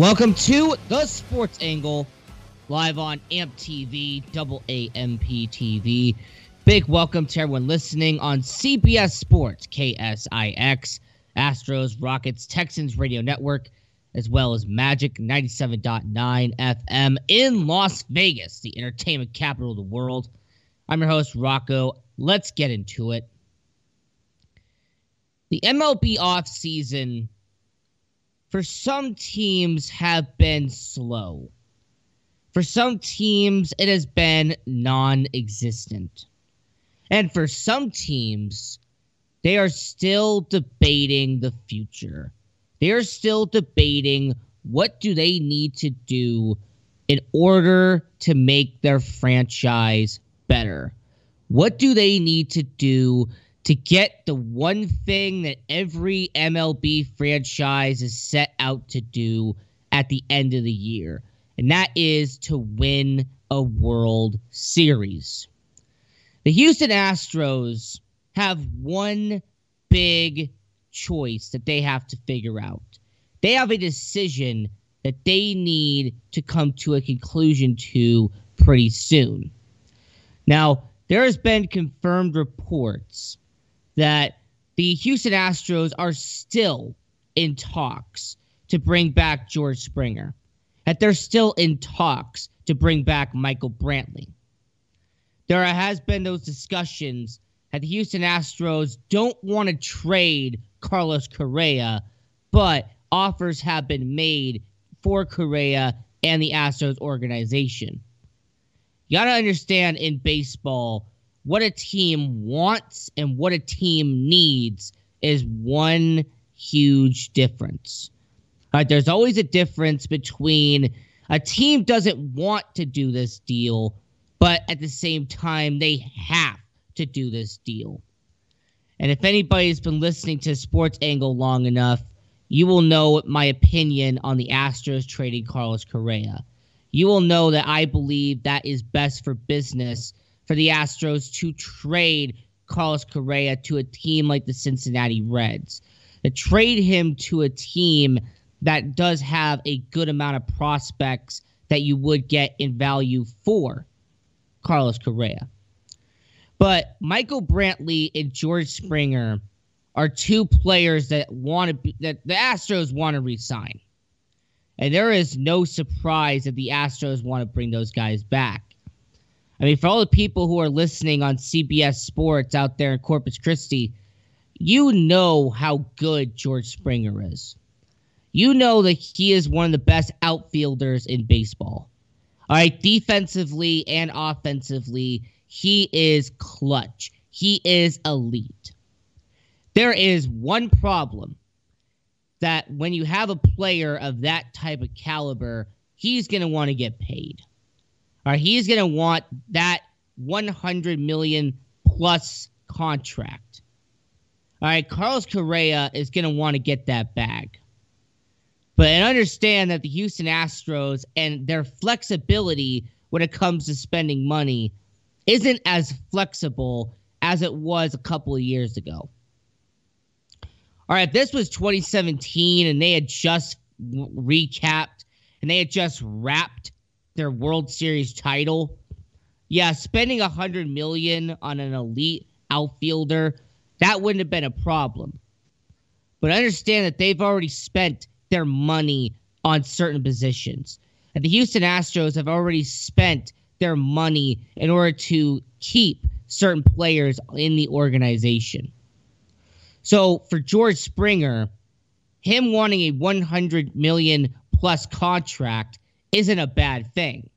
Welcome to the Sports Angle, live on AMP TV, double AMP TV. Big welcome to everyone listening on CBS Sports, KSIX, Astros, Rockets, Texans Radio Network, as well as Magic 97.9 FM in Las Vegas, the entertainment capital of the world. I'm your host, Rocco. Let's get into it. The MLB offseason for some teams have been slow. For some teams, it has been non existent. And for some teams, they are still debating the future. They are still debating what do they need to do in order to make their franchise better. What do they need to do to get the one thing that every MLB franchise is set out to do at the end of the year, and that is to win a World Series. The Houston Astros have one big choice that they have to figure out. They have a decision that they need to come to a conclusion to pretty soon. Now, there has been confirmed reports that the Houston Astros are still in talks to bring back George Springer, that they're still in talks to bring back Michael Brantley. There has been those discussions that the Houston Astros don't want to trade Carlos Correa, but offers have been made for Correa and the Astros organization. You got to understand in baseball, what a team wants and what a team needs is one huge difference. Right, there's always a difference between a team doesn't want to do this deal, but at the same time, they have to do this deal. And if anybody's been listening to Sports Angle long enough, you will know my opinion on the Astros trading Carlos Correa. You will know that I believe that is best for business for the Astros to trade Carlos Correa to a team like the Cincinnati Reds. To trade him to a team that does have a good amount of prospects that you would get in value for Carlos Correa. But Michael Brantley and George Springer are two players that want to be that the Astros want to resign. And there is no surprise that the Astros want to bring those guys back. I mean, for all the people who are listening on CBS Sports out there in Corpus Christi, you know how good George Springer is. You know that he is one of the best outfielders in baseball. All right, defensively and offensively, he is clutch. He is elite. There is one problem that when you have a player of that type of caliber, he's going to want to get paid. All right, he's going to want that 100 million plus contract. All right, Carlos Correa is going to want to get that bag. But and understand that the Houston Astros and their flexibility when it comes to spending money isn't as flexible as it was a couple of years ago. All right, this was 2017 and they had just recapped and they had just wrapped their World Series title. Yeah, spending a hundred million on an elite outfielder, that wouldn't have been a problem. But understand that they've already spent their money on certain positions. And the Houston Astros have already spent their money in order to keep certain players in the organization. So for George Springer, him wanting a 100 million plus contract isn't a bad thing.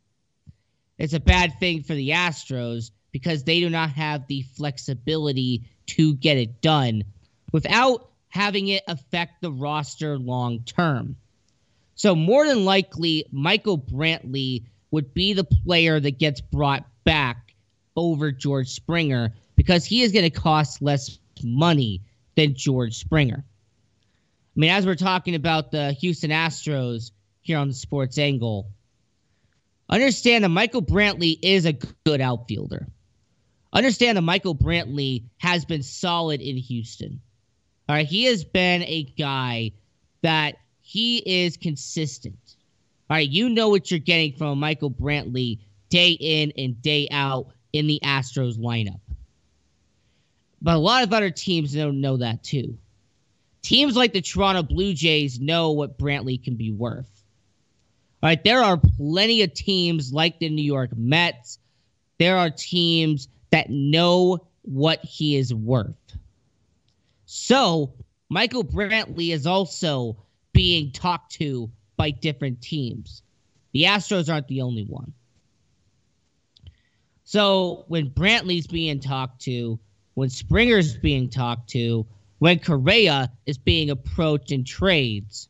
It's a bad thing for the Astros because they do not have the flexibility to get it done without having it affect the roster long term. So, more than likely, Michael Brantley would be the player that gets brought back over George Springer because he is going to cost less money than George Springer. I mean, as we're talking about the Houston Astros here on the sports angle, understand that Michael Brantley is a good outfielder. Understand that Michael Brantley has been solid in Houston. All right, he has been a guy that he is consistent. All right, you know what you're getting from Michael Brantley day in and day out in the Astros lineup. But a lot of other teams don't know that too. Teams like the Toronto Blue Jays know what Brantley can be worth. All right, there are plenty of teams like the New York Mets. There are teams that know what he is worth. So, Michael Brantley is also being talked to by different teams. The Astros aren't the only one. So, when Brantley's being talked to, when Springer's being talked to, when Correa is being approached in trades,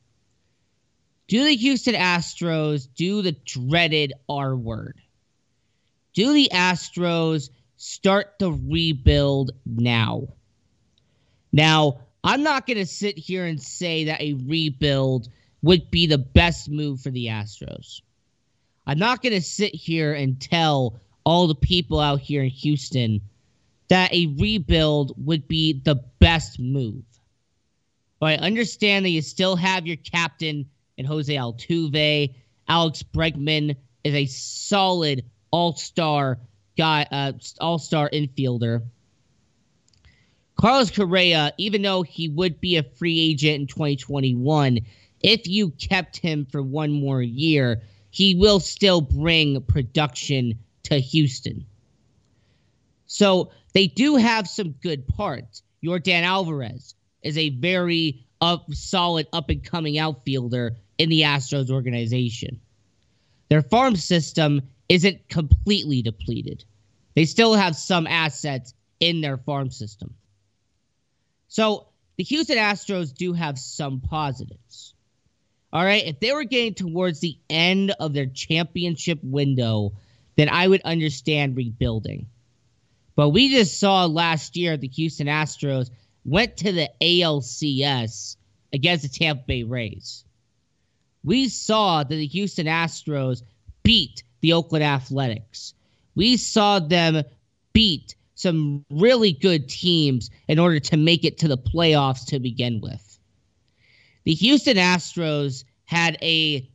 do the Houston Astros do the dreaded R word? Do the Astros start the rebuild now? Now, I'm not going to sit here and say that a rebuild would be the best move for the Astros. I'm not going to sit here and tell all the people out here in Houston that a rebuild would be the best move. But I understand that you still have your captain in Jose Altuve. Alex Bregman is a solid all-star guy, uh, all-star infielder. Carlos Correa, even though he would be a free agent in 2021, if you kept him for one more year, he will still bring production to Houston. So they do have some good parts. Yordan Alvarez is a very up, solid up and coming outfielder in the Astros organization. Their farm system isn't completely depleted. They still have some assets in their farm system. So the Houston Astros do have some positives. All right. If they were getting towards the end of their championship window, then I would understand rebuilding. But we just saw last year the Houston Astros went to the ALCS against the Tampa Bay Rays. We saw that the Houston Astros beat the Oakland Athletics. We saw them beat some really good teams in order to make it to the playoffs to begin with. The Houston Astros had a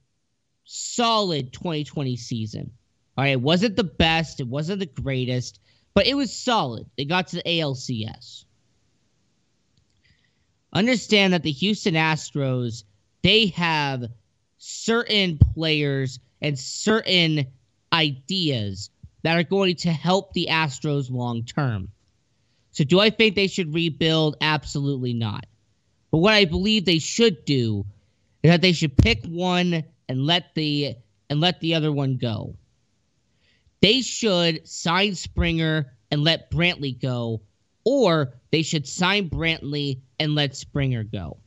solid 2020 season. All right, it wasn't the best, it wasn't the greatest, but it was solid. They got to the ALCS. Understand that the Houston Astros, they have certain players and certain ideas that are going to help the Astros long term. So, do I think they should rebuild? Absolutely not. But what I believe they should do is that they should pick one and let the and let the other one go. They should sign Springer and let Brantley go, or they should sign Brantley and let Springer go.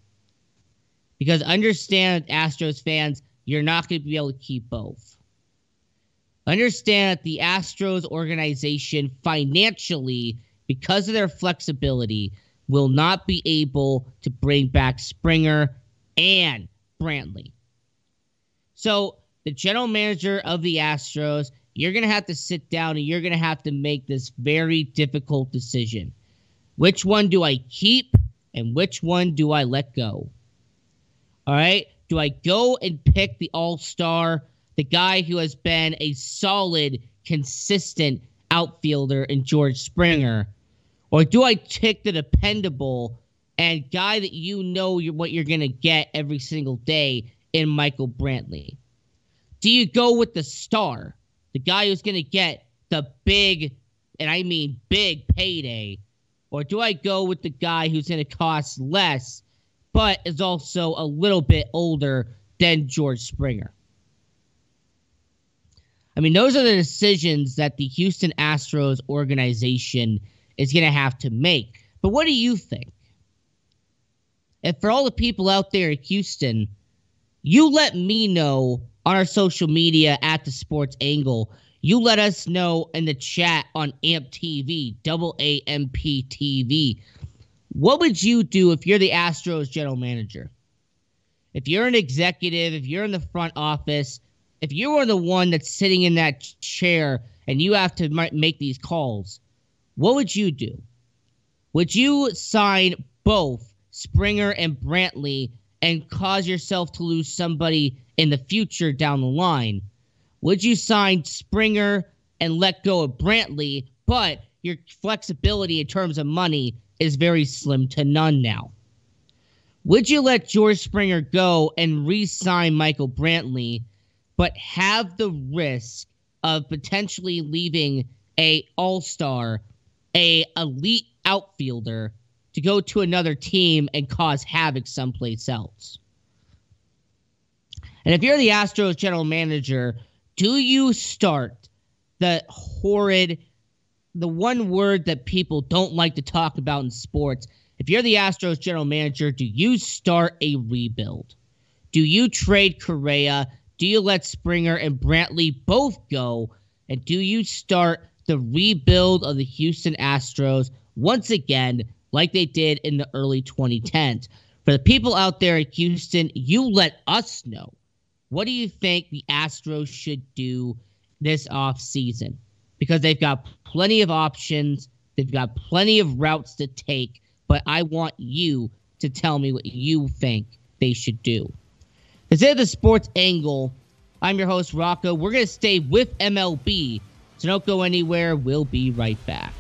Because understand, Astros fans, you're not going to be able to keep both. Understand that the Astros organization financially, because of their flexibility, will not be able to bring back Springer and Brantley. So, the general manager of the Astros, you're going to have to sit down and you're going to have to make this very difficult decision. Which one do I keep and which one do I let go? All right. Do I go and pick the all star the guy who has been a solid, consistent outfielder in George Springer? Or do I take the dependable and guy that you know you're, what you're going to get every single day in Michael Brantley? Do you go with the star, the guy who's going to get the big and I mean big payday, or do I go with the guy who's going to cost less, but is also a little bit older than George Springer? I mean, those are the decisions that the Houston Astros organization is going to have to make. But what do you think? And for all the people out there in Houston, you let me know on our social media at the Sports Angle. You let us know in the chat on AMP TV, double AMP TV. What would you do if you're the Astros general manager? If you're an executive, if you're in the front office, if you are the one that's sitting in that chair and you have to make these calls, what would you do? Would you sign both Springer and Brantley and cause yourself to lose somebody in the future down the line? Would you sign Springer and let go of Brantley, but your flexibility in terms of money is very slim to none now? Would you let George Springer go and re sign Michael Brantley, but have the risk of potentially leaving a all star, a elite outfielder to go to another team and cause havoc someplace else. And if you're the Astros general manager, do you start the horrid, the one word that people don't like to talk about in sports? If you're the Astros general manager, do you start a rebuild? Do you trade Correa? Do you let Springer and Brantley both go? And do you start the rebuild of the Houston Astros once again like they did in the early 2010s. For the people out there in Houston, you let us know. What do you think the Astros should do this offseason? Because they've got plenty of options, they've got plenty of routes to take, but I want you to tell me what you think they should do. This is the sports angle. I'm your host, Rocco. We're going to stay with MLB, so don't go anywhere. We'll be right back.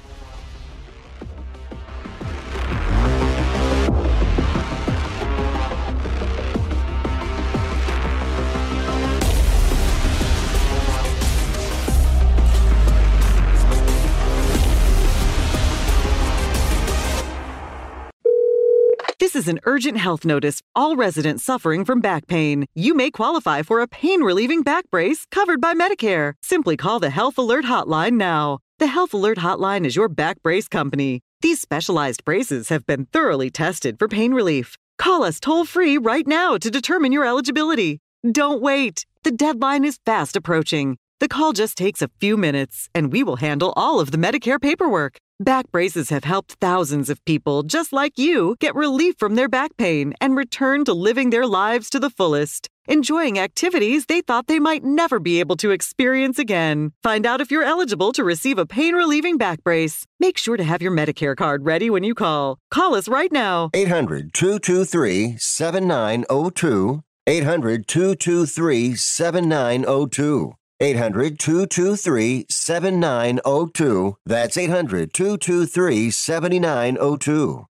Is an urgent health notice. All residents suffering from back pain. You may qualify for a pain relieving back brace covered by Medicare. Simply call the Health Alert Hotline now. The Health Alert Hotline is your back brace company. These specialized braces have been thoroughly tested for pain relief. Call us toll free right now to determine your eligibility. Don't wait. The deadline is fast approaching. The call just takes a few minutes, and we will handle all of the Medicare paperwork. Back braces have helped thousands of people just like you get relief from their back pain and return to living their lives to the fullest, enjoying activities they thought they might never be able to experience again. Find out if you're eligible to receive a pain relieving back brace. Make sure to have your Medicare card ready when you call. Call us right now. 800 223 7902. 800 223 7902. 800 223 7902. That's 800 223 7902.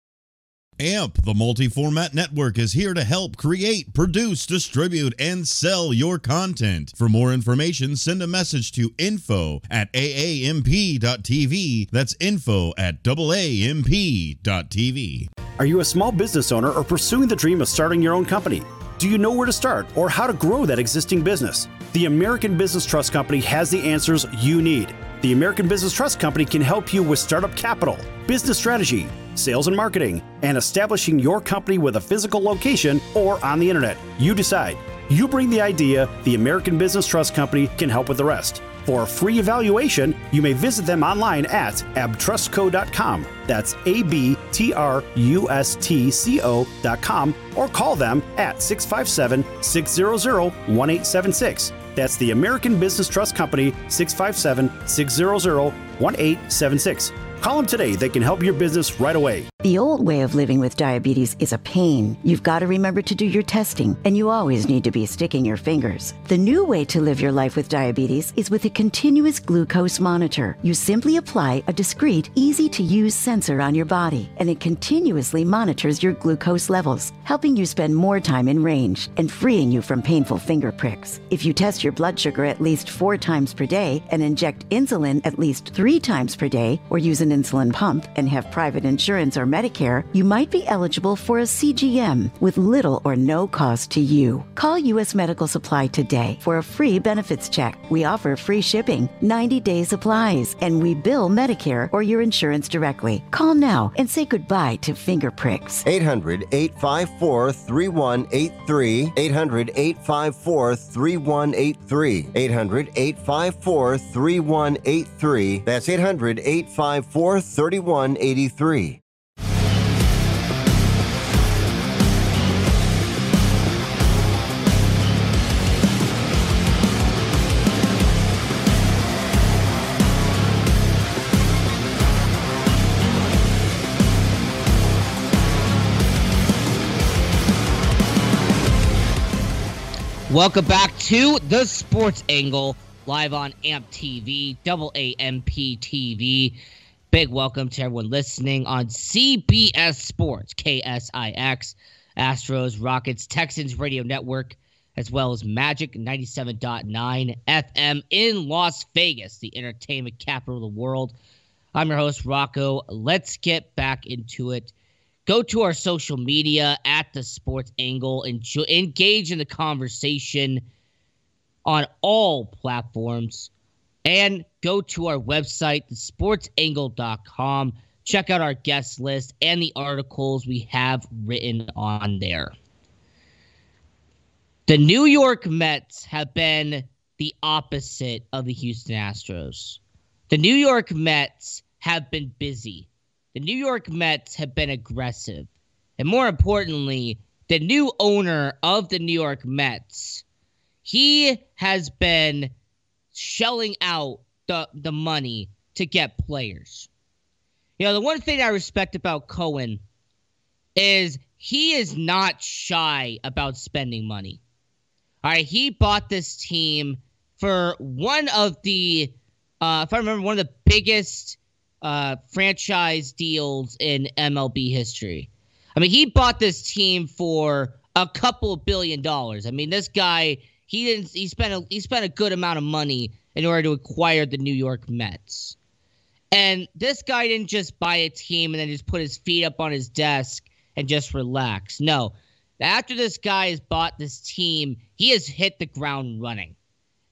AMP, the multi format network, is here to help create, produce, distribute, and sell your content. For more information, send a message to info at aamp.tv. That's info at double aamp.tv. Are you a small business owner or pursuing the dream of starting your own company? Do you know where to start or how to grow that existing business? The American Business Trust Company has the answers you need. The American Business Trust Company can help you with startup capital, business strategy, sales and marketing, and establishing your company with a physical location or on the internet. You decide. You bring the idea, the American Business Trust Company can help with the rest. For a free evaluation, you may visit them online at abtrustco.com. That's A B T R U S T C O.com or call them at 657 600 1876. That's the American Business Trust Company, 657 600 1876. Call them today. They can help your business right away. The old way of living with diabetes is a pain. You've got to remember to do your testing, and you always need to be sticking your fingers. The new way to live your life with diabetes is with a continuous glucose monitor. You simply apply a discreet, easy to use sensor on your body, and it continuously monitors your glucose levels, helping you spend more time in range and freeing you from painful finger pricks. If you test your blood sugar at least four times per day and inject insulin at least three times per day, or use an insulin pump and have private insurance or Medicare, you might be eligible for a CGM with little or no cost to you. Call U.S. Medical Supply today for a free benefits check. We offer free shipping, 90 day supplies, and we bill Medicare or your insurance directly. Call now and say goodbye to finger pricks. 800 854 3183. 800 854 3183. 800 854 3183. That's 800 854 3183. Welcome back to the Sports Angle, live on AMP TV, double AMP TV. Big welcome to everyone listening on CBS Sports, KSIX, Astros, Rockets, Texans Radio Network, as well as Magic 97.9 FM in Las Vegas, the entertainment capital of the world. I'm your host, Rocco. Let's get back into it go to our social media at the sports angle and engage in the conversation on all platforms and go to our website thesportsangle.com check out our guest list and the articles we have written on there. The new york mets have been the opposite of the houston astros. The new york mets have been busy. The New York Mets have been aggressive. And more importantly, the new owner of the New York Mets, he has been shelling out the, the money to get players. You know, the one thing I respect about Cohen is he is not shy about spending money. All right, he bought this team for one of the, uh, if I remember, one of the biggest uh, franchise deals in MLB history. I mean, he bought this team for a couple billion dollars. I mean, this guy he didn't he spent a he spent a good amount of money in order to acquire the New York Mets. And this guy didn't just buy a team and then just put his feet up on his desk and just relax. No. After this guy has bought this team, he has hit the ground running.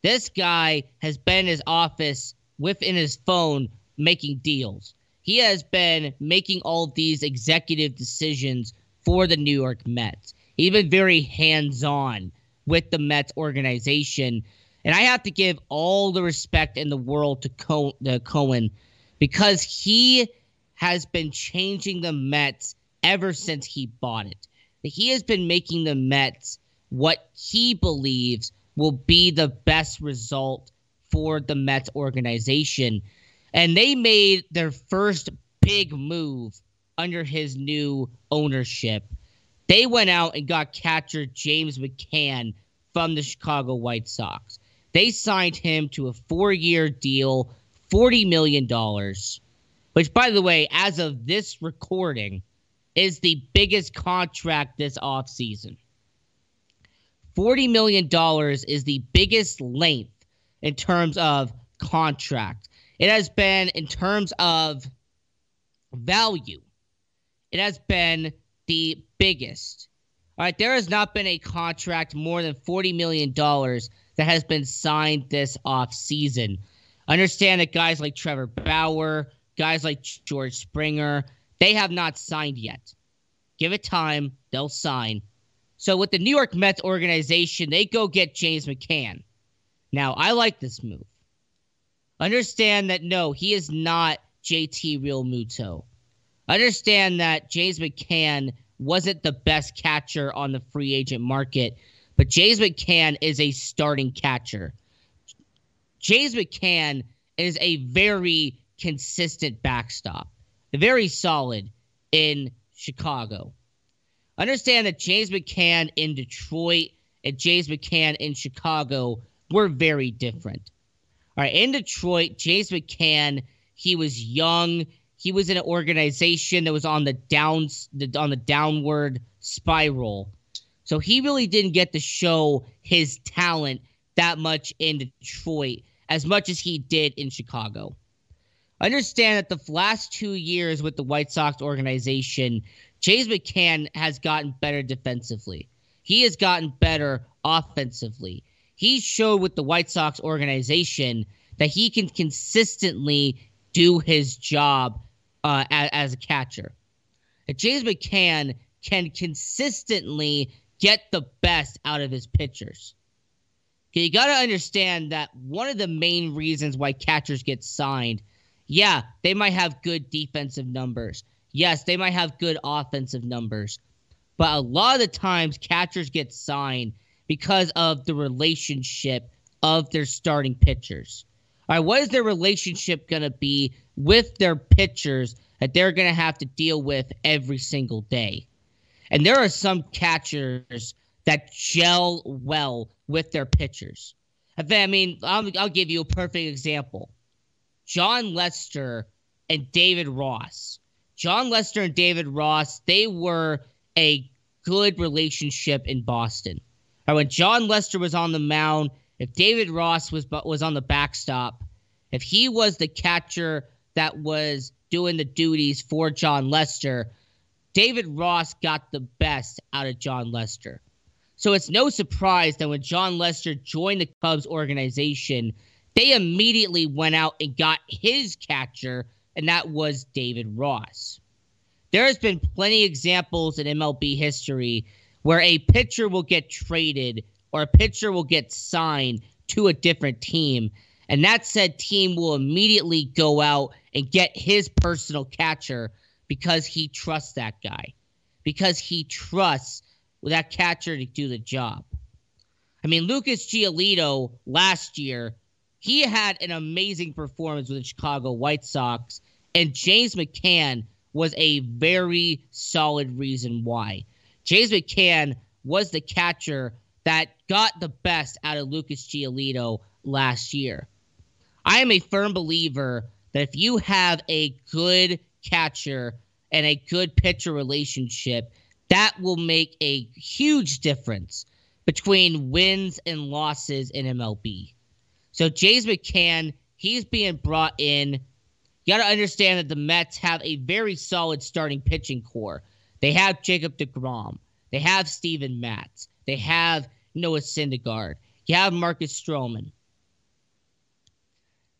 This guy has been in his office within his phone making deals. He has been making all these executive decisions for the New York Mets. He's been very hands on with the Mets organization. And I have to give all the respect in the world to, Co- Cohen because he has been changing the Mets ever since he bought it. He has been making the Mets what he believes will be the best result for the Mets organization and they made their first big move under his new ownership. They went out and got catcher James McCann from the Chicago White Sox. They signed him to a four year deal, $40 million, which, by the way, as of this recording, is the biggest contract this offseason. $40 million is the biggest length in terms of contract. It has been, in terms of value, it has been the biggest. All right, there has not been a contract more than $40 million that has been signed this off season. Understand that guys like Trevor Bauer, guys like George Springer, they have not signed yet. Give it time, they'll sign. So with the New York Mets organization, they go get James McCann. Now, I like this move. Understand that no, he is not JT Realmuto. Understand that James McCann wasn't the best catcher on the free agent market, but James McCann is a starting catcher. James McCann is a very consistent backstop, very solid in Chicago. Understand that James McCann in Detroit and James McCann in Chicago were very different. All right, in Detroit, James McCann, he was young. He was in an organization that was on the downs on the downward spiral. So he really didn't get to show his talent that much in Detroit as much as he did in Chicago. Understand that the last two years with the White Sox organization, James McCann has gotten better defensively. He has gotten better offensively. He showed with the White Sox organization that he can consistently do his job uh, as, as, a catcher. That James McCann can consistently get the best out of his pitchers. You got to understand that one of the main reasons why catchers get signed, yeah, they might have good defensive numbers. Yes, they might have good offensive numbers. But a lot of the times, catchers get signed because of the relationship of their starting pitchers. All right, what is their relationship going to be with their pitchers that they're going to have to deal with every single day? And there are some catchers that gel well with their pitchers. I mean, I'll, I'll give you a perfect example Jon Lester and David Ross. Jon Lester and David Ross, they were a good relationship in Boston. Right, when Jon Lester was on the mound, if David Ross was was on the backstop, if he was the catcher that was doing the duties for Jon Lester, David Ross got the best out of Jon Lester. So it's no surprise that when Jon Lester joined the Cubs organization, they immediately went out and got his catcher, and that was David Ross. There has been plenty of examples in MLB history where a pitcher will get traded or a pitcher will get signed to a different team, and that said team will immediately go out and get his personal catcher because he trusts that guy, because he trusts that catcher to do the job. I mean, Lucas Giolito last year, he had an amazing performance with the Chicago White Sox, and James McCann was a very solid reason why. James McCann was the catcher that got the best out of Lucas Giolito last year. I am a firm believer that if you have a good catcher and a good pitcher relationship, that will make a huge difference between wins and losses in MLB. So James McCann, he's being brought in you got to understand that the Mets have a very solid starting pitching core. They have Jacob DeGrom. They have Steven Matz. They have Noah Syndergaard. You have Marcus Stroman.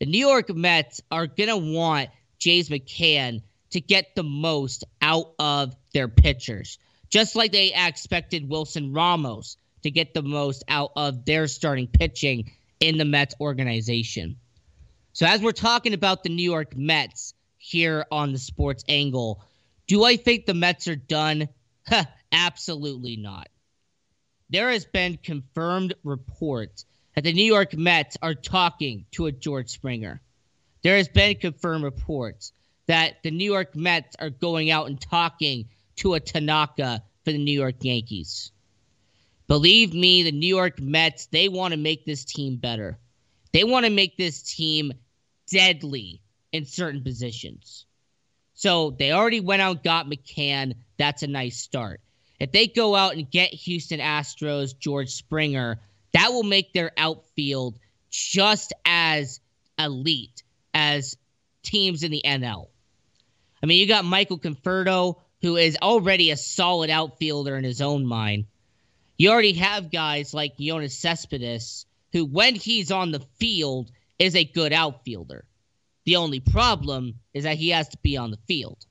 The New York Mets are going to want James McCann to get the most out of their pitchers, just like they expected Wilson Ramos to get the most out of their starting pitching in the Mets organization. So, as we're talking about the New York Mets here on the sports angle, do I think the Mets are done? Absolutely not. There has been confirmed reports that the New York Mets are talking to a George Springer. There has been confirmed reports that the New York Mets are going out and talking to a Tanaka for the New York Yankees. Believe me, the New York Mets, they want to make this team better. They want to make this team deadly in certain positions. So they already went out and got McCann. That's a nice start. If they go out and get Houston Astros, George Springer, that will make their outfield just as elite as teams in the NL. I mean, you got Michael Conforto, who is already a solid outfielder in his own mind. You already have guys like Yoenis Cespedes, who, when he's on the field, is a good outfielder. The only problem is that he has to be on the field.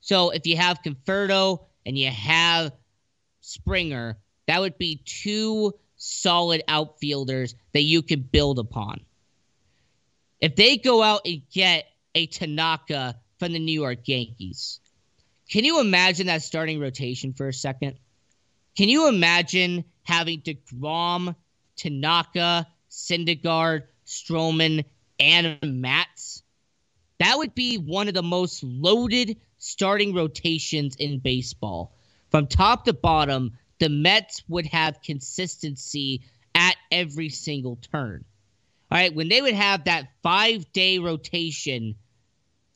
So if you have Conforto and you have Springer, that would be two solid outfielders that you can build upon. If they go out and get a Tanaka from the New York Yankees, can you imagine that starting rotation for a second? Can you imagine having DeGrom, Tanaka, Syndergaard, Stroman, and Matz. That would be one of the most loaded starting rotations in baseball. From top to bottom, the Mets would have consistency at every single turn. All right, when they would have that five day rotation,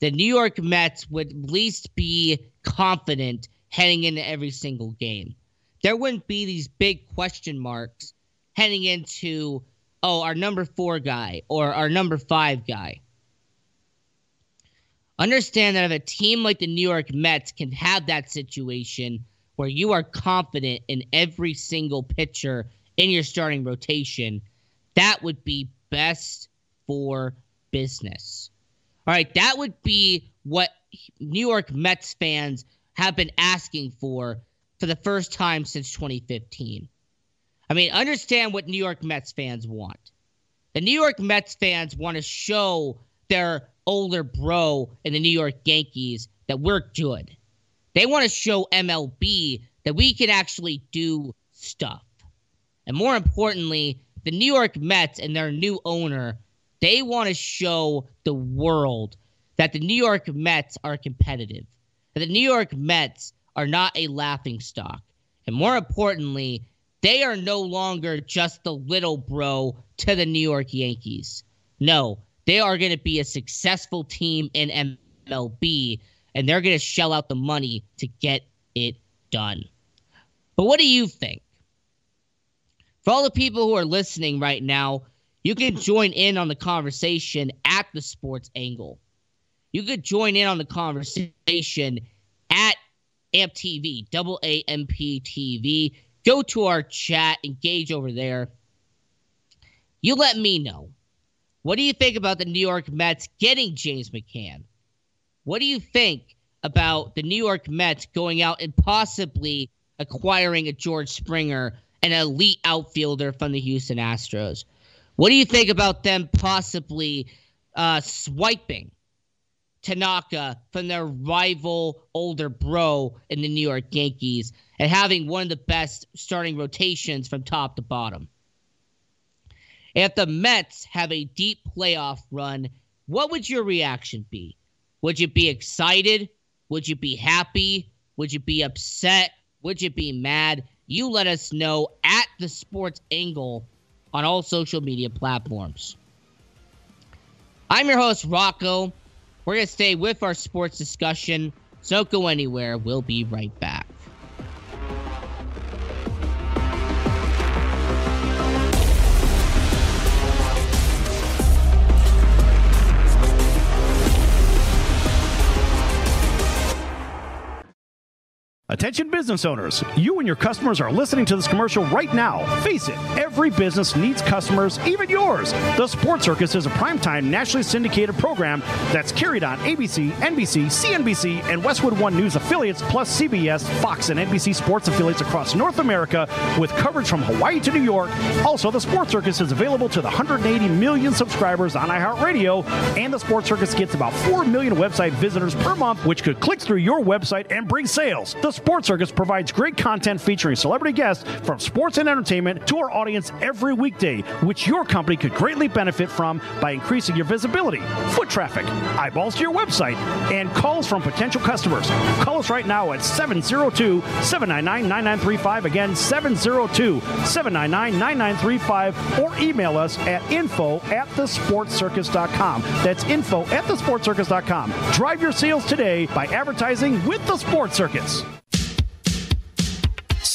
the New York Mets would at least be confident heading into every single game. There wouldn't be these big question marks heading into, oh, our number four guy or our number five guy. Understand that if a team like the New York Mets can have that situation where you are confident in every single pitcher in your starting rotation, that would be best for business. All right, that would be what New York Mets fans have been asking for for the first time since 2015. I mean, understand what New York Mets fans want. The New York Mets fans want to show their older bro in the New York Yankees that we're good. They want to show MLB that we can actually do stuff. And more importantly, the New York Mets and their new owner, they want to show the world that the New York Mets are competitive. That the New York Mets are not a laughing stock. And more importantly, they are no longer just the little bro to the New York Yankees. No, they are going to be a successful team in MLB, and they're going to shell out the money to get it done. But what do you think? For all the people who are listening right now, you can join in on the conversation at the sports angle. You could join in on the conversation at AMP TV, double AMP TV. Go to our chat, engage over there. You let me know. What do you think about the New York Mets getting James McCann? What do you think about the New York Mets going out and possibly acquiring a George Springer, an elite outfielder from the Houston Astros? What do you think about them possibly uh, swiping Tanaka from their rival older bro in the New York Yankees and having one of the best starting rotations from top to bottom. If the Mets have a deep playoff run, what would your reaction be? Would you be excited? Would you be happy? Would you be upset? Would you be mad? You let us know at the Sports Angle on all social media platforms. I'm your host, Rocco. We're going to stay with our sports discussion, so go anywhere. We'll be right back. Attention business owners, you and your customers are listening to this commercial right now. Face it, every business needs customers, even yours. The Sports Circus is a primetime nationally syndicated program that's carried on ABC, NBC, CNBC, and Westwood One News affiliates, plus CBS, Fox, and NBC sports affiliates across North America with coverage from Hawaii to New York. Also, the Sports Circus is available to the 180 million subscribers on iHeartRadio, and the Sports Circus gets about 4 million website visitors per month, which could click through your website and bring sales. The Sports Circus provides great content featuring celebrity guests from sports and entertainment to our audience every weekday, which your company could greatly benefit from by increasing your visibility, foot traffic, eyeballs to your website, and calls from potential customers. Call us right now at 702 799 9935. Again, 702 799 9935, or email us at info at thesportcircus.com. That's info at thesportcircus.com. Drive your sales today by advertising with the Sports Circus.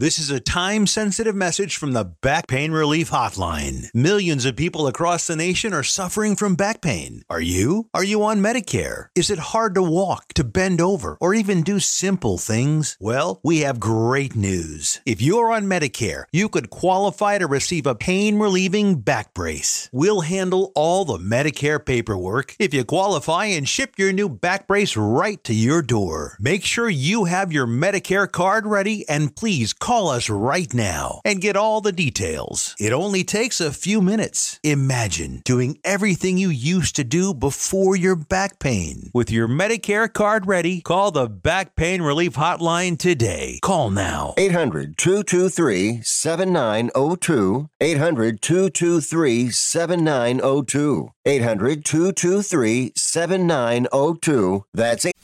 This is a time sensitive message from the Back Pain Relief Hotline. Millions of people across the nation are suffering from back pain. Are you? Are you on Medicare? Is it hard to walk, to bend over, or even do simple things? Well, we have great news. If you're on Medicare, you could qualify to receive a pain relieving back brace. We'll handle all the Medicare paperwork if you qualify and ship your new back brace right to your door. Make sure you have your Medicare card ready and please call Call us right now and get all the details. It only takes a few minutes. Imagine doing everything you used to do before your back pain. With your Medicare card ready, call the Back Pain Relief Hotline today. Call now. 800 223 7902. 800 223 7902. 800 223 7902. That's it.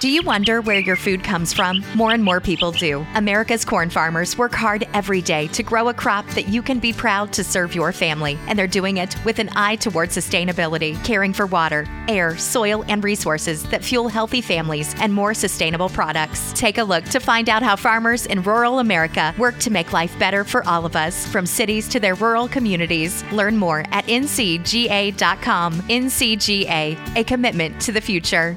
Do you wonder where your food comes from? More and more people do. America's corn farmers work hard every day to grow a crop that you can be proud to serve your family. And they're doing it with an eye toward sustainability, caring for water, air, soil, and resources that fuel healthy families and more sustainable products. Take a look to find out how farmers in rural America work to make life better for all of us, from cities to their rural communities. Learn more at ncga.com. NCGA, a commitment to the future.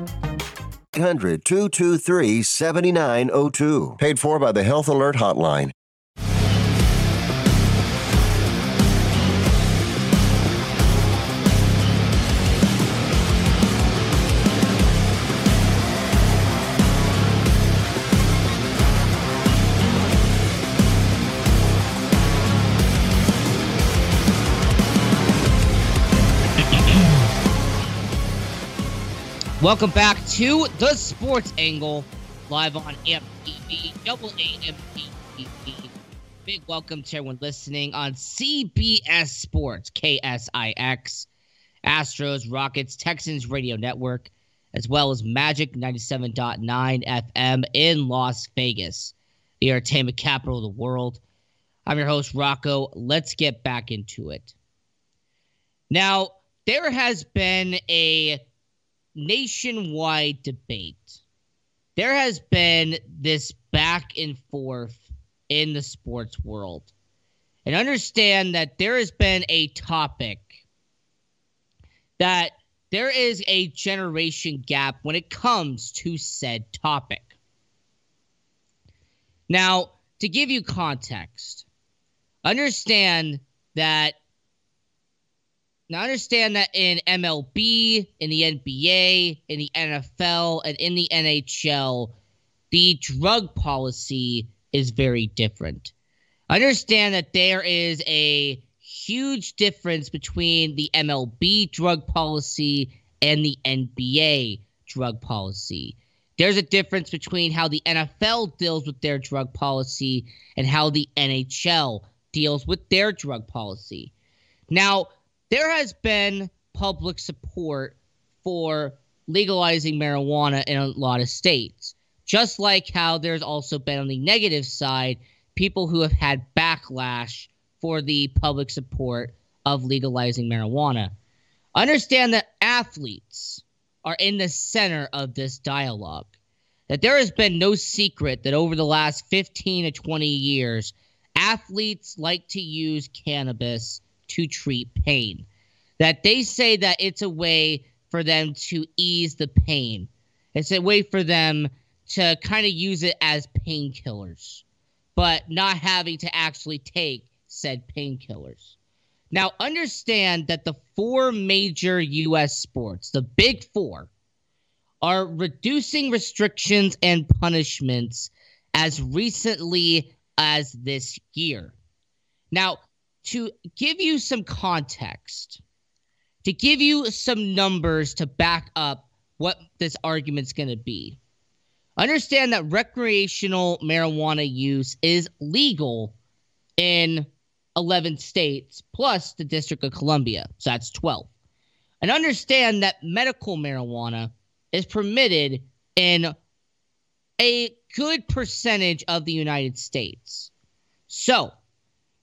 800 223 7902. Paid for by the Health Alert Hotline. Welcome back to the Sports Angle, live on AMP TV, double AMP TV. Big welcome to everyone listening on CBS Sports, KSIX, Astros, Rockets, Texans Radio Network, as well as Magic 97.9 FM in Las Vegas, the entertainment capital of the world. I'm your host, Rocco. Let's get back into it. Now, there has been a nationwide debate. There has been this back and forth in the sports world. And understand that there has been a topic that there is a generation gap when it comes to said topic. Now, to give you context, understand that now, understand that in MLB, in the NBA, in the NFL, and in the NHL, the drug policy is very different. Understand that there is a huge difference between the MLB drug policy and the NBA drug policy. There's a difference between how the NFL deals with their drug policy and how the NHL deals with their drug policy. Now, there has been public support for legalizing marijuana in a lot of states. Just like how there's also been on the negative side, people who have had backlash for the public support of legalizing marijuana. Understand that athletes are in the center of this dialogue. That there has been no secret that over the last 15 to 20 years, athletes like to use cannabis to treat pain. That they say that it's a way for them to ease the pain. It's a way for them to kind of use it as painkillers, but not having to actually take said painkillers. Now, understand that the four major U.S. sports, the big four, are reducing restrictions and punishments as recently as this year. Now, to give you some context, to give you some numbers to back up what this argument's going to be, understand that recreational marijuana use is legal in 11 states plus the District of Columbia. So that's 12. And understand that medical marijuana is permitted in a good percentage of the United States. So,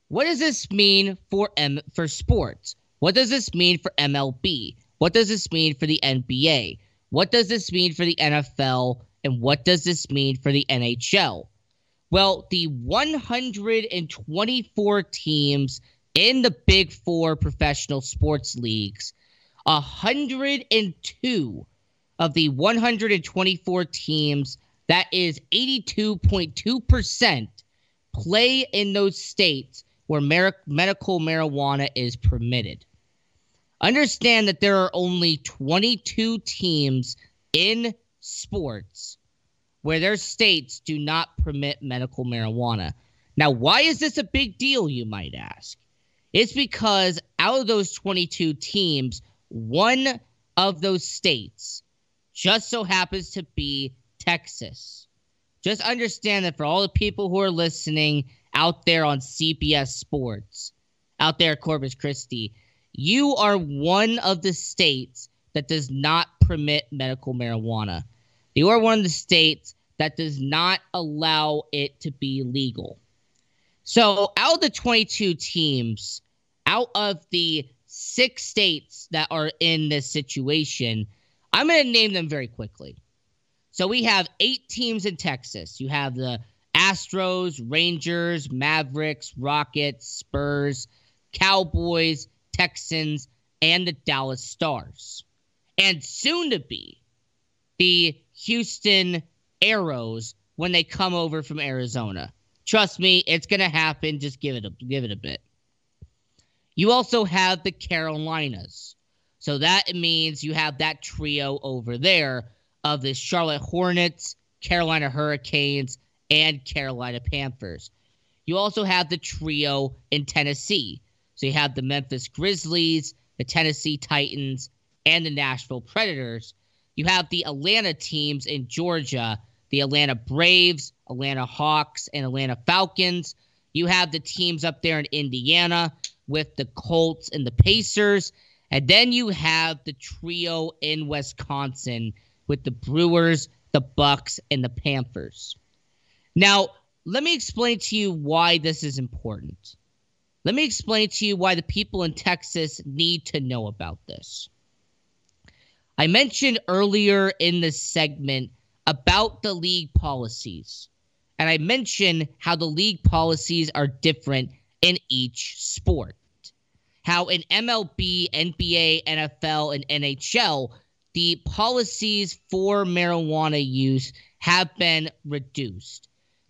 what does this mean for M for sports? What does this mean for MLB? What does this mean for the NBA? What does this mean for the NFL? And what does this mean for the NHL? Well, the 124 teams in the Big Four professional sports leagues, 102 of the 124 teams, that is 82.2%, play in those states where mer- medical marijuana is permitted. Understand that there are only 22 teams in sports where their states do not permit medical marijuana. Now, why is this a big deal, you might ask? It's because out of those 22 teams, one of those states just so happens to be Texas. Just understand that for all the people who are listening out there on CBS Sports, out there at Corpus Christi, you are one of the states that does not permit medical marijuana. You are one of the states that does not allow it to be legal. So, out of the 22 teams, out of the six states that are in this situation, I'm going to name them very quickly. So, we have eight teams in Texas. You have the Astros, Rangers, Mavericks, Rockets, Spurs, Cowboys, Texans, and the Dallas Stars. And soon to be the Houston Aeros when they come over from Arizona. Trust me, it's going to happen. Just give it a give it a bit. You also have the Carolinas. So that means you have that trio over there of the Charlotte Hornets, Carolina Hurricanes, and Carolina Panthers. You also have the trio in Tennessee. So you have the Memphis Grizzlies, the Tennessee Titans, and the Nashville Predators. You have the Atlanta teams in Georgia, the Atlanta Braves, Atlanta Hawks, and Atlanta Falcons. You have the teams up there in Indiana with the Colts and the Pacers. And then you have the trio in Wisconsin with the Brewers, the Bucks, and the Panthers. Now, let me explain to you why this is important. Let me explain to you why the people in Texas need to know about this. I mentioned earlier in this segment about the league policies, and I mentioned how the league policies are different in each sport. How in MLB, NBA, NFL, and NHL, the policies for marijuana use have been reduced.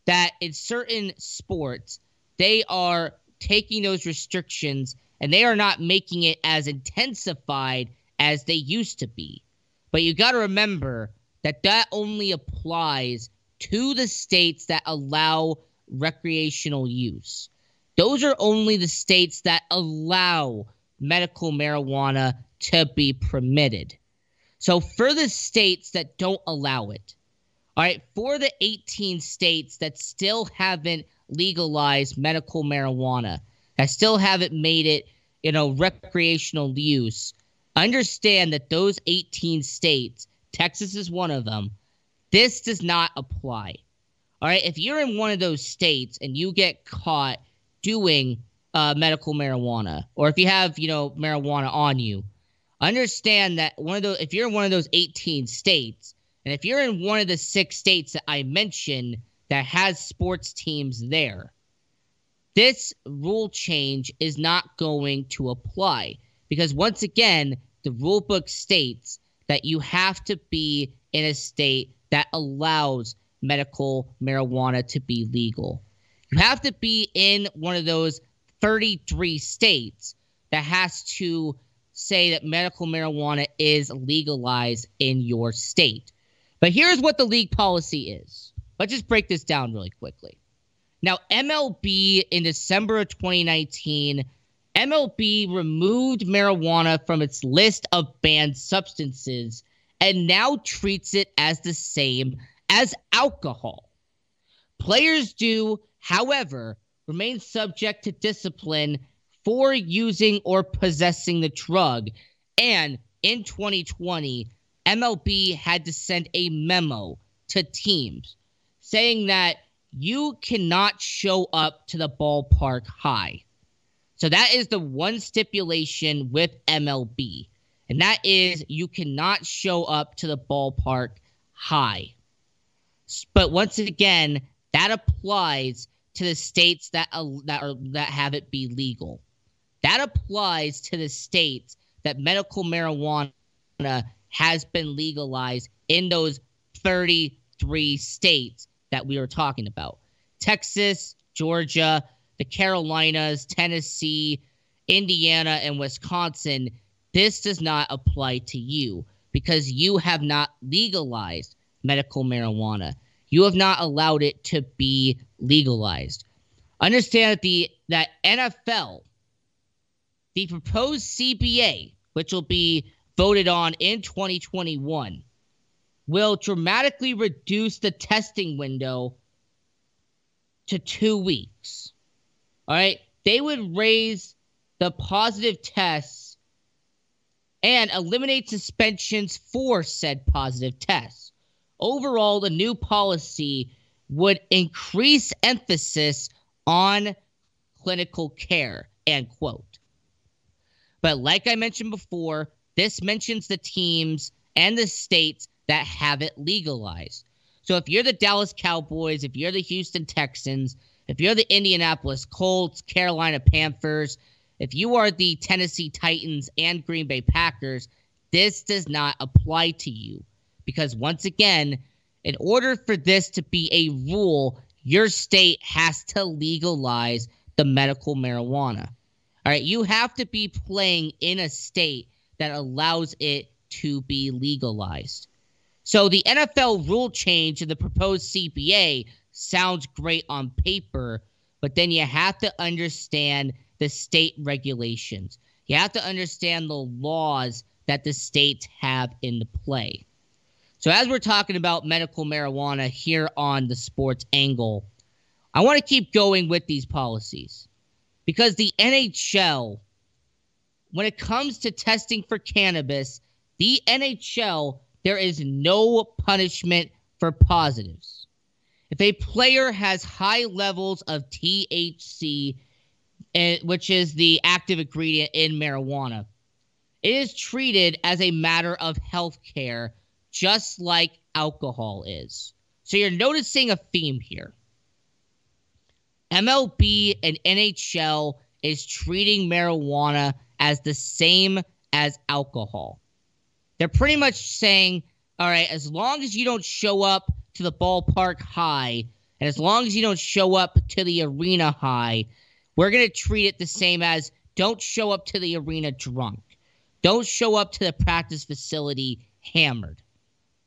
That in certain sports, they are taking those restrictions and they are not making it as intensified as they used to be. But you got to remember that that only applies to the states that allow recreational use. Those are only the states that allow medical marijuana to be permitted. So for the states that don't allow it, all right, for the 18 states that still haven't legalized medical marijuana, that still haven't made it, you know, recreational use. Understand that those 18 states, Texas is one of them, this does not apply. All right, if you're in one of those states and you get caught doing uh, medical marijuana, or if you have, you know, marijuana on you, understand that one of those, if you're in one of those 18 states, and if you're in one of the six states that I mentioned that has sports teams there. This rule change is not going to apply because, once again, the rule book states that you have to be in a state that allows medical marijuana to be legal. You have to be in one of those 33 states that has to say that medical marijuana is legalized in your state. But here's what the league policy is Let's just break this down really quickly. Now, MLB in December of 2019, MLB removed marijuana from its list of banned substances and now treats it as the same as alcohol. Players do, however, remain subject to discipline for using or possessing the drug. And in 2020, MLB had to send a memo to teams saying that you cannot show up to the ballpark high. So that is the one stipulation with MLB. And that is you cannot show up to the ballpark high. But once again, that applies to the states that that are that have it be legal. That applies to the states that medical marijuana has been legalized in those 33 states that we were talking about Texas, Georgia, the Carolinas, Tennessee, Indiana, and Wisconsin. This does not apply to you because you have not legalized medical marijuana. You have not allowed it to be legalized. Understand that the that NFL, the proposed CBA, which will be voted on in 2021, will dramatically reduce the testing window to two weeks. All right. They would raise the positive tests and eliminate suspensions for said positive tests. Overall, the new policy would increase emphasis on clinical care, end quote. But like I mentioned before, this mentions the teams and the states that have it legalized. So if you're the Dallas Cowboys, if you're the Houston Texans, if you're the Indianapolis Colts, Carolina Panthers, if you are the Tennessee Titans and Green Bay Packers, this does not apply to you. Because once again, in order for this to be a rule, your state has to legalize the medical marijuana. All right, you have to be playing in a state that allows it to be legalized. So the NFL rule change in the proposed CBA sounds great on paper, but then you have to understand the state regulations. You have to understand the laws that the states have in the play. So as we're talking about medical marijuana here on the sports angle, I want to keep going with these policies because the NHL when it comes to testing for cannabis, the NHL there is no punishment for positives. If a player has high levels of THC, eh, which is the active ingredient in marijuana, it is treated as a matter of health care, just like alcohol is. So you're noticing a theme here. MLB and NHL is treating marijuana as the same as alcohol. They're pretty much saying, all right, as long as you don't show up to the ballpark high, and as long as you don't show up to the arena high, we're going to treat it the same as don't show up to the arena drunk. Don't show up to the practice facility hammered.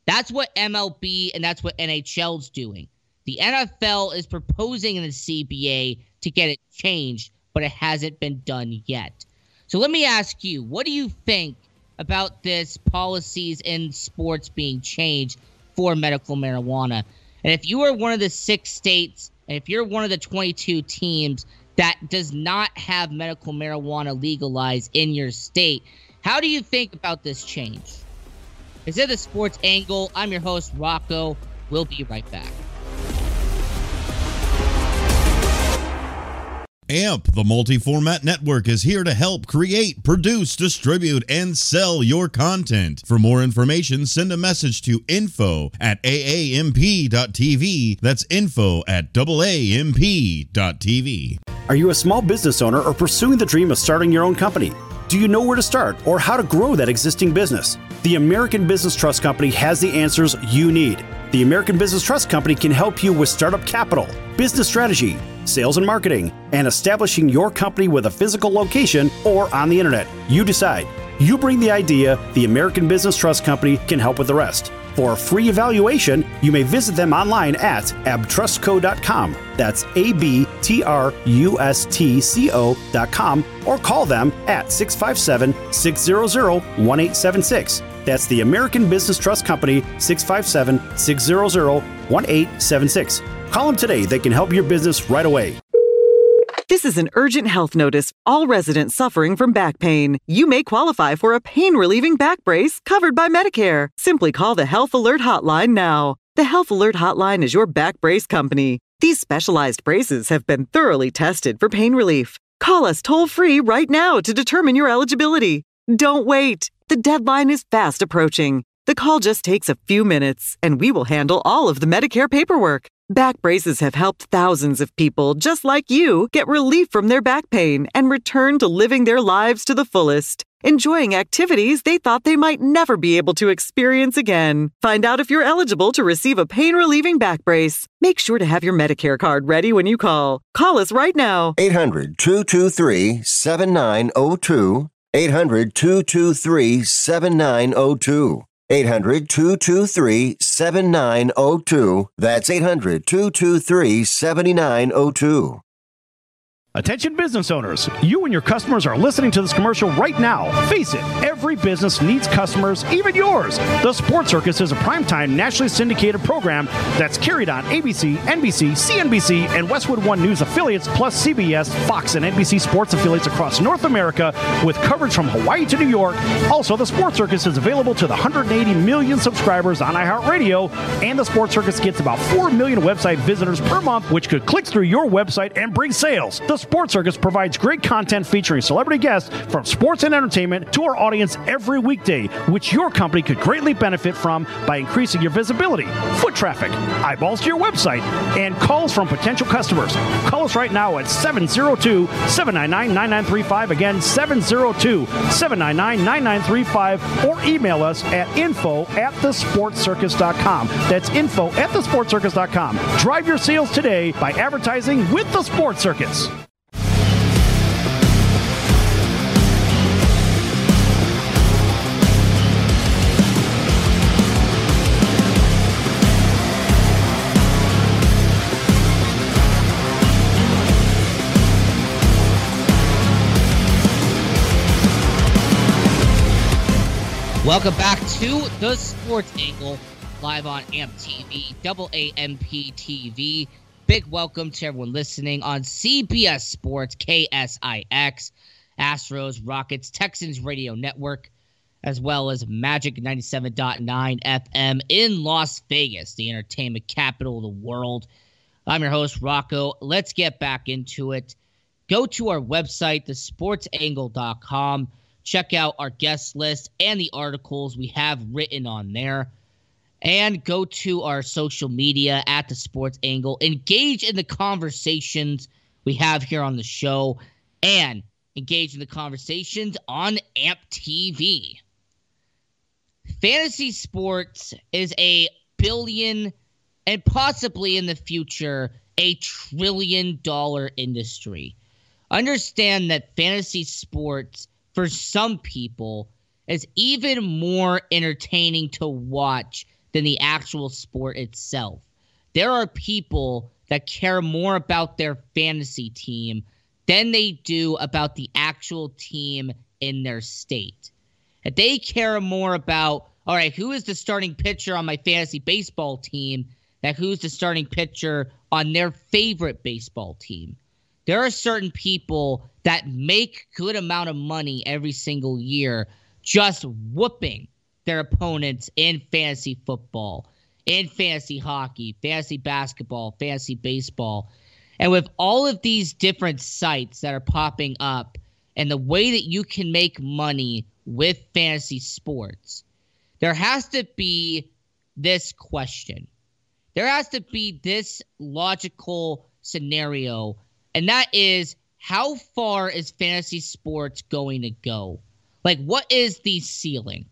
That's what MLB and that's what NHL's doing. The NFL is proposing in the CBA to get it changed, but it hasn't been done yet. So let me ask you, what do you think about this policies in sports being changed for medical marijuana. And if you are one of the six states, and if you're one of the 22 teams that does not have medical marijuana legalized in your state, how do you think about this change? Is it the sports angle? I'm your host, Rocco. We'll be right back. AMP, the multi format network, is here to help create, produce, distribute, and sell your content. For more information, send a message to info at aamp.tv. That's info at aamp.tv. Are you a small business owner or pursuing the dream of starting your own company? Do you know where to start or how to grow that existing business? The American Business Trust Company has the answers you need. The American Business Trust Company can help you with startup capital, business strategy, sales and marketing, and establishing your company with a physical location or on the internet. You decide. You bring the idea, the American Business Trust Company can help with the rest. For a free evaluation, you may visit them online at abtrustco.com. That's A B T R U S T C O.com or call them at 657 600 1876. That's the American Business Trust Company, 657 600 1876. Call them today. They can help your business right away. This is an urgent health notice. All residents suffering from back pain. You may qualify for a pain relieving back brace covered by Medicare. Simply call the Health Alert Hotline now. The Health Alert Hotline is your back brace company. These specialized braces have been thoroughly tested for pain relief. Call us toll free right now to determine your eligibility. Don't wait. The deadline is fast approaching. The call just takes a few minutes, and we will handle all of the Medicare paperwork. Back braces have helped thousands of people just like you get relief from their back pain and return to living their lives to the fullest, enjoying activities they thought they might never be able to experience again. Find out if you're eligible to receive a pain relieving back brace. Make sure to have your Medicare card ready when you call. Call us right now. 800 223 7902. 800 223 7902. 800 223 7902. That's 800 223 7902. Attention business owners, you and your customers are listening to this commercial right now. Face it, every business needs customers, even yours. The Sports Circus is a primetime nationally syndicated program that's carried on ABC, NBC, CNBC, and Westwood One News affiliates, plus CBS, Fox, and NBC sports affiliates across North America with coverage from Hawaii to New York. Also, the Sports Circus is available to the 180 million subscribers on iHeartRadio, and the Sports Circus gets about 4 million website visitors per month, which could click through your website and bring sales. The Sports Circus provides great content featuring celebrity guests from sports and entertainment to our audience every weekday, which your company could greatly benefit from by increasing your visibility, foot traffic, eyeballs to your website, and calls from potential customers. Call us right now at 702 799 9935. Again, 702 799 9935, or email us at info at thesportcircus.com. That's info at thesportcircus.com. Drive your sales today by advertising with the Sports Circus. Welcome back to the Sports Angle, live on AMP TV, double AMP TV. Big welcome to everyone listening on CBS Sports, KSIX, Astros, Rockets, Texans Radio Network, as well as Magic 97.9 FM in Las Vegas, the entertainment capital of the world. I'm your host, Rocco. Let's get back into it. Go to our website, thesportsangle.com check out our guest list and the articles we have written on there. And go to our social media at the Sports Angle. Engage in the conversations we have here on the show and engage in the conversations on AMP TV. Fantasy sports is a billion and possibly in the future a trillion dollar industry. Understand that fantasy sports for some people is even more entertaining to watch than the actual sport itself. There are people that care more about their fantasy team than they do about the actual team in their state. And they care more about, all right, who is the starting pitcher on my fantasy baseball team that who's the starting pitcher on their favorite baseball team. There are certain people that make good amount of money every single year just whooping their opponents in fantasy football, in fantasy hockey, fantasy basketball, fantasy baseball. And with all of these different sites that are popping up and the way that you can make money with fantasy sports, there has to be this question. There has to be this logical scenario, and that is how far is fantasy sports going to go? Like, what is the ceiling?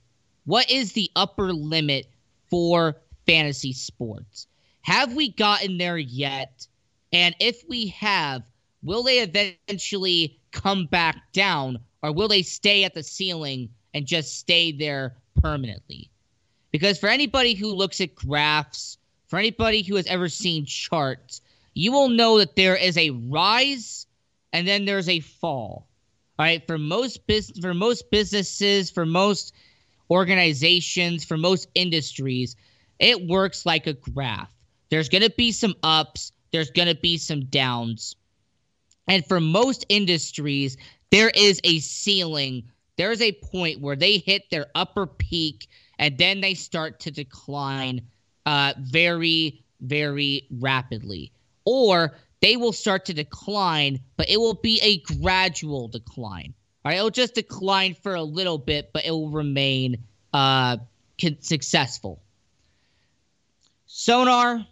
What is the upper limit for fantasy sports? Have we gotten there yet? And if we have, will they eventually come back down or will they stay at the ceiling and just stay there permanently? Because for anybody who looks at graphs, for anybody who has ever seen charts, you will know that there is a rise and then there's a fall. All right, for most business for most businesses, for most organizations, for most industries, it works like a graph. There's going to be some ups, there's going to be some downs. And for most industries, there is a ceiling. There is a point where they hit their upper peak and then they start to decline uh, very, very rapidly. Or they will start to decline, but it will be a gradual decline. All right, it'll just decline for a little bit, but it will remain uh, successful. Sonar,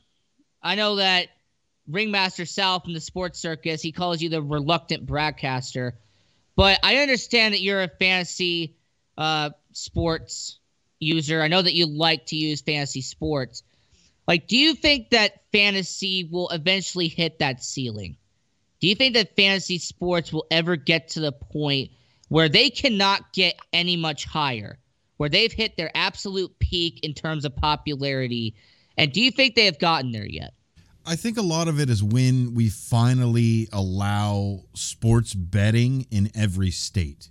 I know that Ringmaster Sal from the Sports Circus, he calls you the reluctant broadcaster, but I understand that you're a fantasy uh, sports user. I know that you like to use fantasy sports. Like, do you think that fantasy will eventually hit that ceiling? Do you think that fantasy sports will ever get to the point where they cannot get any much higher, where they've hit their absolute peak in terms of popularity? And do you think they have gotten there yet? I think a lot of it is when we finally allow sports betting in every state.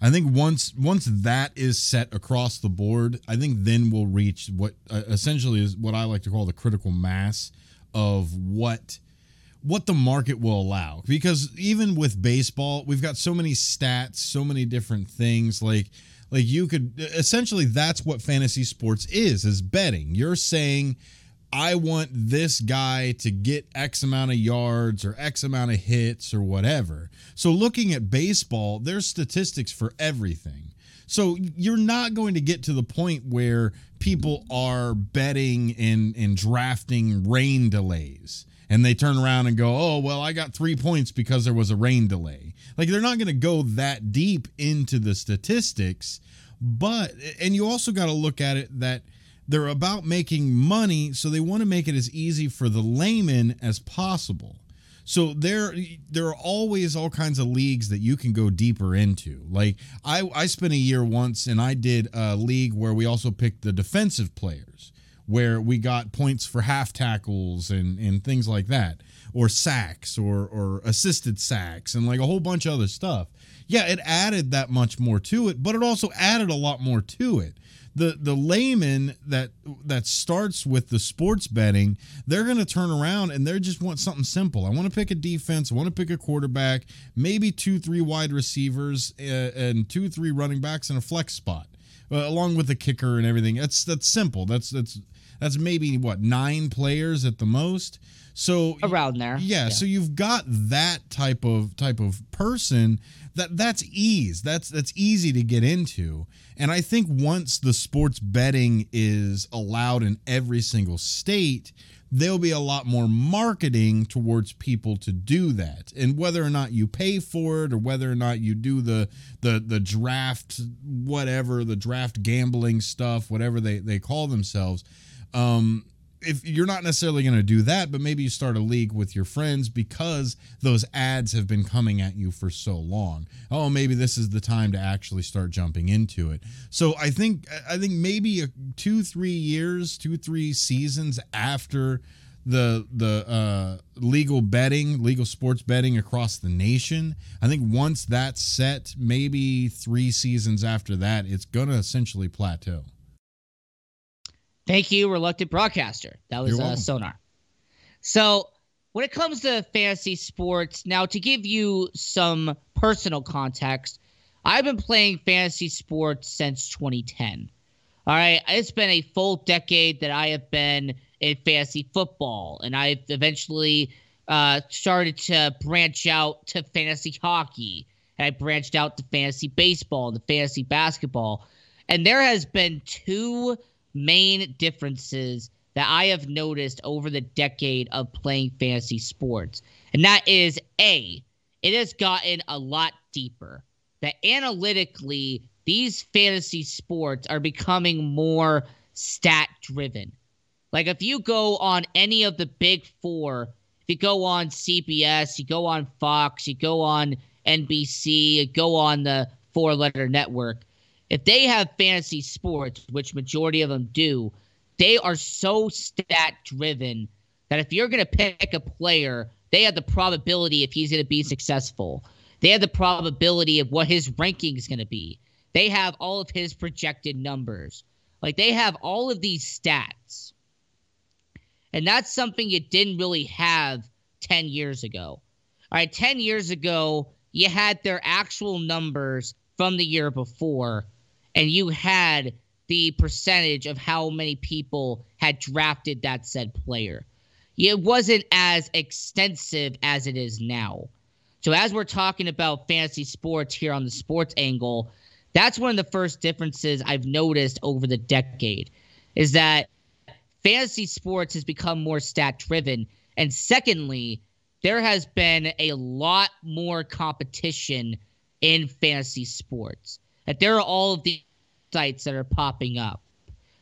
I think once once that is set across the board, I think then we'll reach what uh, essentially is what I like to call the critical mass of what what the market will allow. Because even with baseball, we've got so many stats, so many different things like like you could essentially that's what fantasy sports is is betting. You're saying I want this guy to get X amount of yards or X amount of hits or whatever. So, looking at baseball, there's statistics for everything. So, you're not going to get to the point where people are betting and, and drafting rain delays and they turn around and go, oh, well, I got three points because there was a rain delay. Like, they're not going to go that deep into the statistics. But, and you also got to look at it that they're about making money, so they want to make it as easy for the layman as possible. So there there are always all kinds of leagues that you can go deeper into. Like I I spent a year once and I did a league where we also picked the defensive players where we got points for half tackles and and things like that or sacks or or assisted sacks and like a whole bunch of other stuff. Yeah, it added that much more to it, but it also added a lot more to it the the layman that that starts with the sports betting, they're going to turn around and they just want something simple. I want to pick a defense. I want to pick a quarterback, maybe two, three wide receivers, uh, and two, three running backs in a flex spot, uh, along with the kicker and everything. That's that's simple. That's that's that's maybe what nine players at the most. So around there, yeah, yeah. So you've got that type of type of person that that's ease. That's that's easy to get into. And I think once the sports betting is allowed in every single state, there'll be a lot more marketing towards people to do that. And whether or not you pay for it or whether or not you do the the the draft whatever, the draft gambling stuff, whatever they they call themselves, um if you're not necessarily going to do that, but maybe you start a league with your friends because those ads have been coming at you for so long. Oh, maybe this is the time to actually start jumping into it. So I think I think maybe a, two, three years, two, three seasons after the the uh, legal betting, legal sports betting across the nation. I think once that's set, maybe three seasons after that, it's going to essentially plateau. Thank you, reluctant broadcaster. That was uh, Sonar. So, when it comes to fantasy sports, now to give you some personal context, I've been playing fantasy sports since 2010. All right, it's been a full decade that I have been in fantasy football, and I've eventually uh, started to branch out to fantasy hockey, and I branched out to fantasy baseball and the fantasy basketball, and there has been two main differences that I have noticed over the decade of playing fantasy sports. And that is A, it has gotten a lot deeper. That analytically, these fantasy sports are becoming more stat driven. Like if you go on any of the big four, if you go on CBS, you go on Fox, you go on NBC, you go on the four letter network, if they have fantasy sports, which majority of them do, they are so stat driven that if you're going to pick a player, they have the probability if he's going to be successful. They have the probability of what his ranking is going to be. They have all of his projected numbers. Like they have all of these stats. And that's something you didn't really have 10 years ago. All right, 10 years ago, you had their actual numbers from the year before, and you had the percentage of how many people had drafted that said player. It wasn't as extensive as it is now. So, as we're talking about fantasy sports here on the sports angle, that's one of the first differences I've noticed over the decade is that fantasy sports has become more stat driven. And secondly, there has been a lot more competition in fantasy sports. That there are all of these sites that are popping up.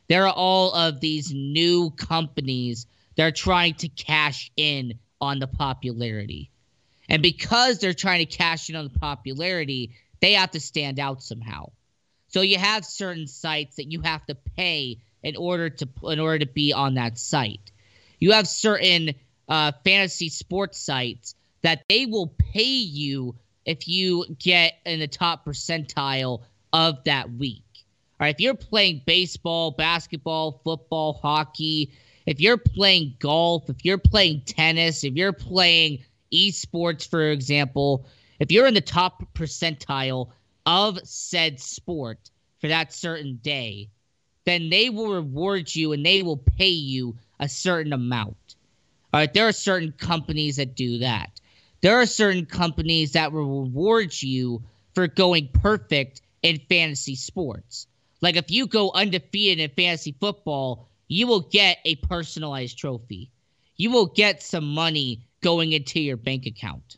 There are all of these new companies that are trying to cash in on the popularity. And because they're trying to cash in on the popularity, they have to stand out somehow. So you have certain sites that you have to pay in order to in order to be on that site. You have certain uh, fantasy sports sites that they will pay you if you get in the top percentile of that week. All right, if you're playing baseball, basketball, football, hockey, if you're playing golf, if you're playing tennis, if you're playing esports, for example, if you're in the top percentile of said sport for that certain day, then they will reward you and they will pay you a certain amount. All right, there are certain companies that do that. There are certain companies that will reward you for going perfect in fantasy sports. Like if you go undefeated in fantasy football, you will get a personalized trophy. You will get some money going into your bank account.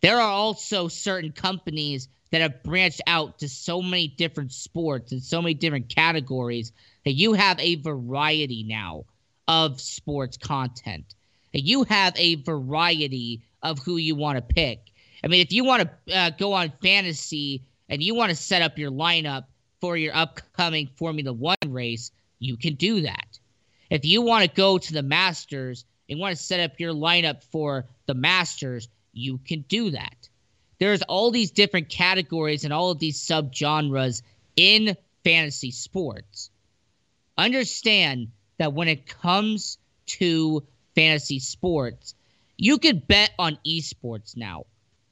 There are also certain companies that have branched out to so many different sports and so many different categories that you have a variety now of sports content. And you have a variety of who you want to pick. I mean, if you want to uh, go on fantasy and you want to set up your lineup for your upcoming Formula One race, you can do that. If you want to go to the Masters and want to set up your lineup for the Masters, you can do that. There's all these different categories and all of these subgenres in fantasy sports. Understand that when it comes to fantasy sports, you could bet on esports now.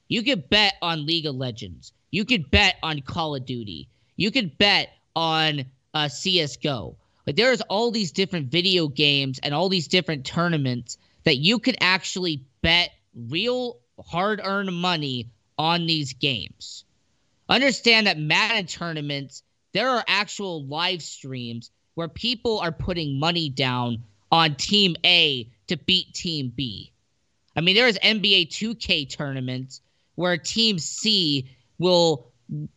You could bet on League of Legends. You could bet on Call of Duty. You could bet on uh, CSGO. Like there's all these different video games and all these different tournaments that you could actually bet real hard earned money on these games. Understand that Madden tournaments, there are actual live streams where people are putting money down on Team A to beat Team B. I mean, there is NBA 2K tournaments where Team C will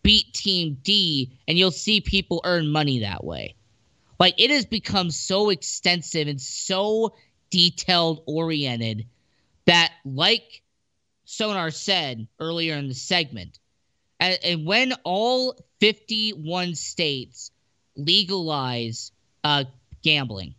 beat Team D, and you'll see people earn money that way. Like, it has become so extensive and so detailed oriented that, like Sonar said earlier in the segment, and, when all 51 states legalize uh, gambling,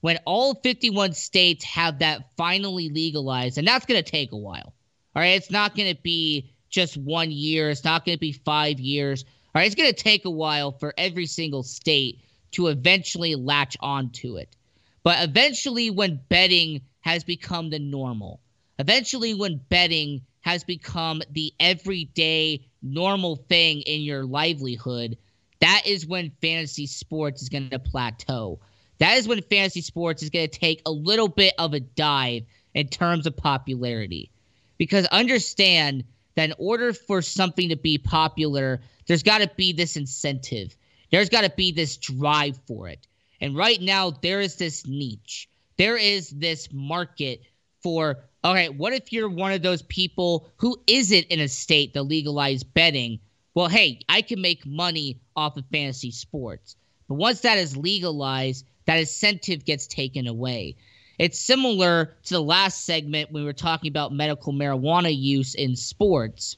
when all 51 states have that finally legalized, and that's going to take a while. All right, it's not going to be just one year. It's not going to be five years. All right, it's going to take a while for every single state to eventually latch onto it. But eventually, when betting has become the normal, eventually, when betting has become the everyday normal thing in your livelihood, that is when fantasy sports is going to plateau. That is when fantasy sports is going to take a little bit of a dive in terms of popularity. Because understand that in order for something to be popular, there's got to be this incentive. There's got to be this drive for it. And right now, there is this niche. There is this market for, all right, what if you're one of those people who isn't in a state that legalized betting? Well, hey, I can make money off of fantasy sports. But once that is legalized, that incentive gets taken away. It's similar to the last segment when we were talking about medical marijuana use in sports.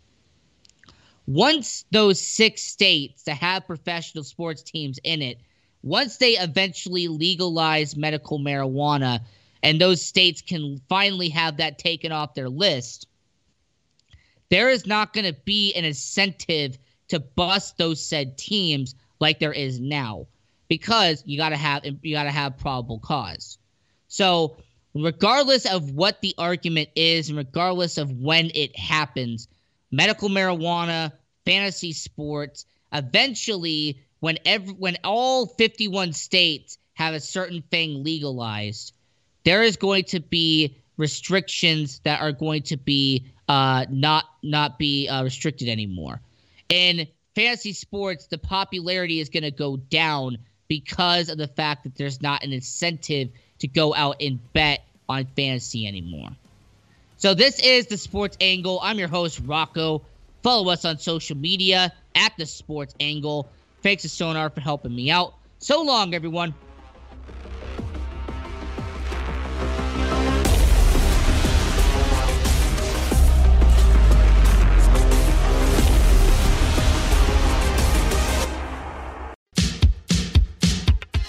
once those six states that have professional sports teams in it, once they eventually legalize medical marijuana and those states can finally have that taken off their list, there is not going to be an incentive to bust those said teams like there is now because you got to have you got to have probable cause. So, regardless of what the argument is and regardless of when it happens, medical marijuana, fantasy sports, eventually when every, when all 51 states have a certain thing legalized, there is going to be restrictions that are going to be uh, not not be uh, restricted anymore. In fantasy sports, the popularity is going to go down because of the fact that there's not an incentive to go out and bet on fantasy anymore. So this is the Sports Angle. I'm your host Rocco. Follow us on social media at the Sports Angle. Thanks to Sonar for helping me out. So long, everyone.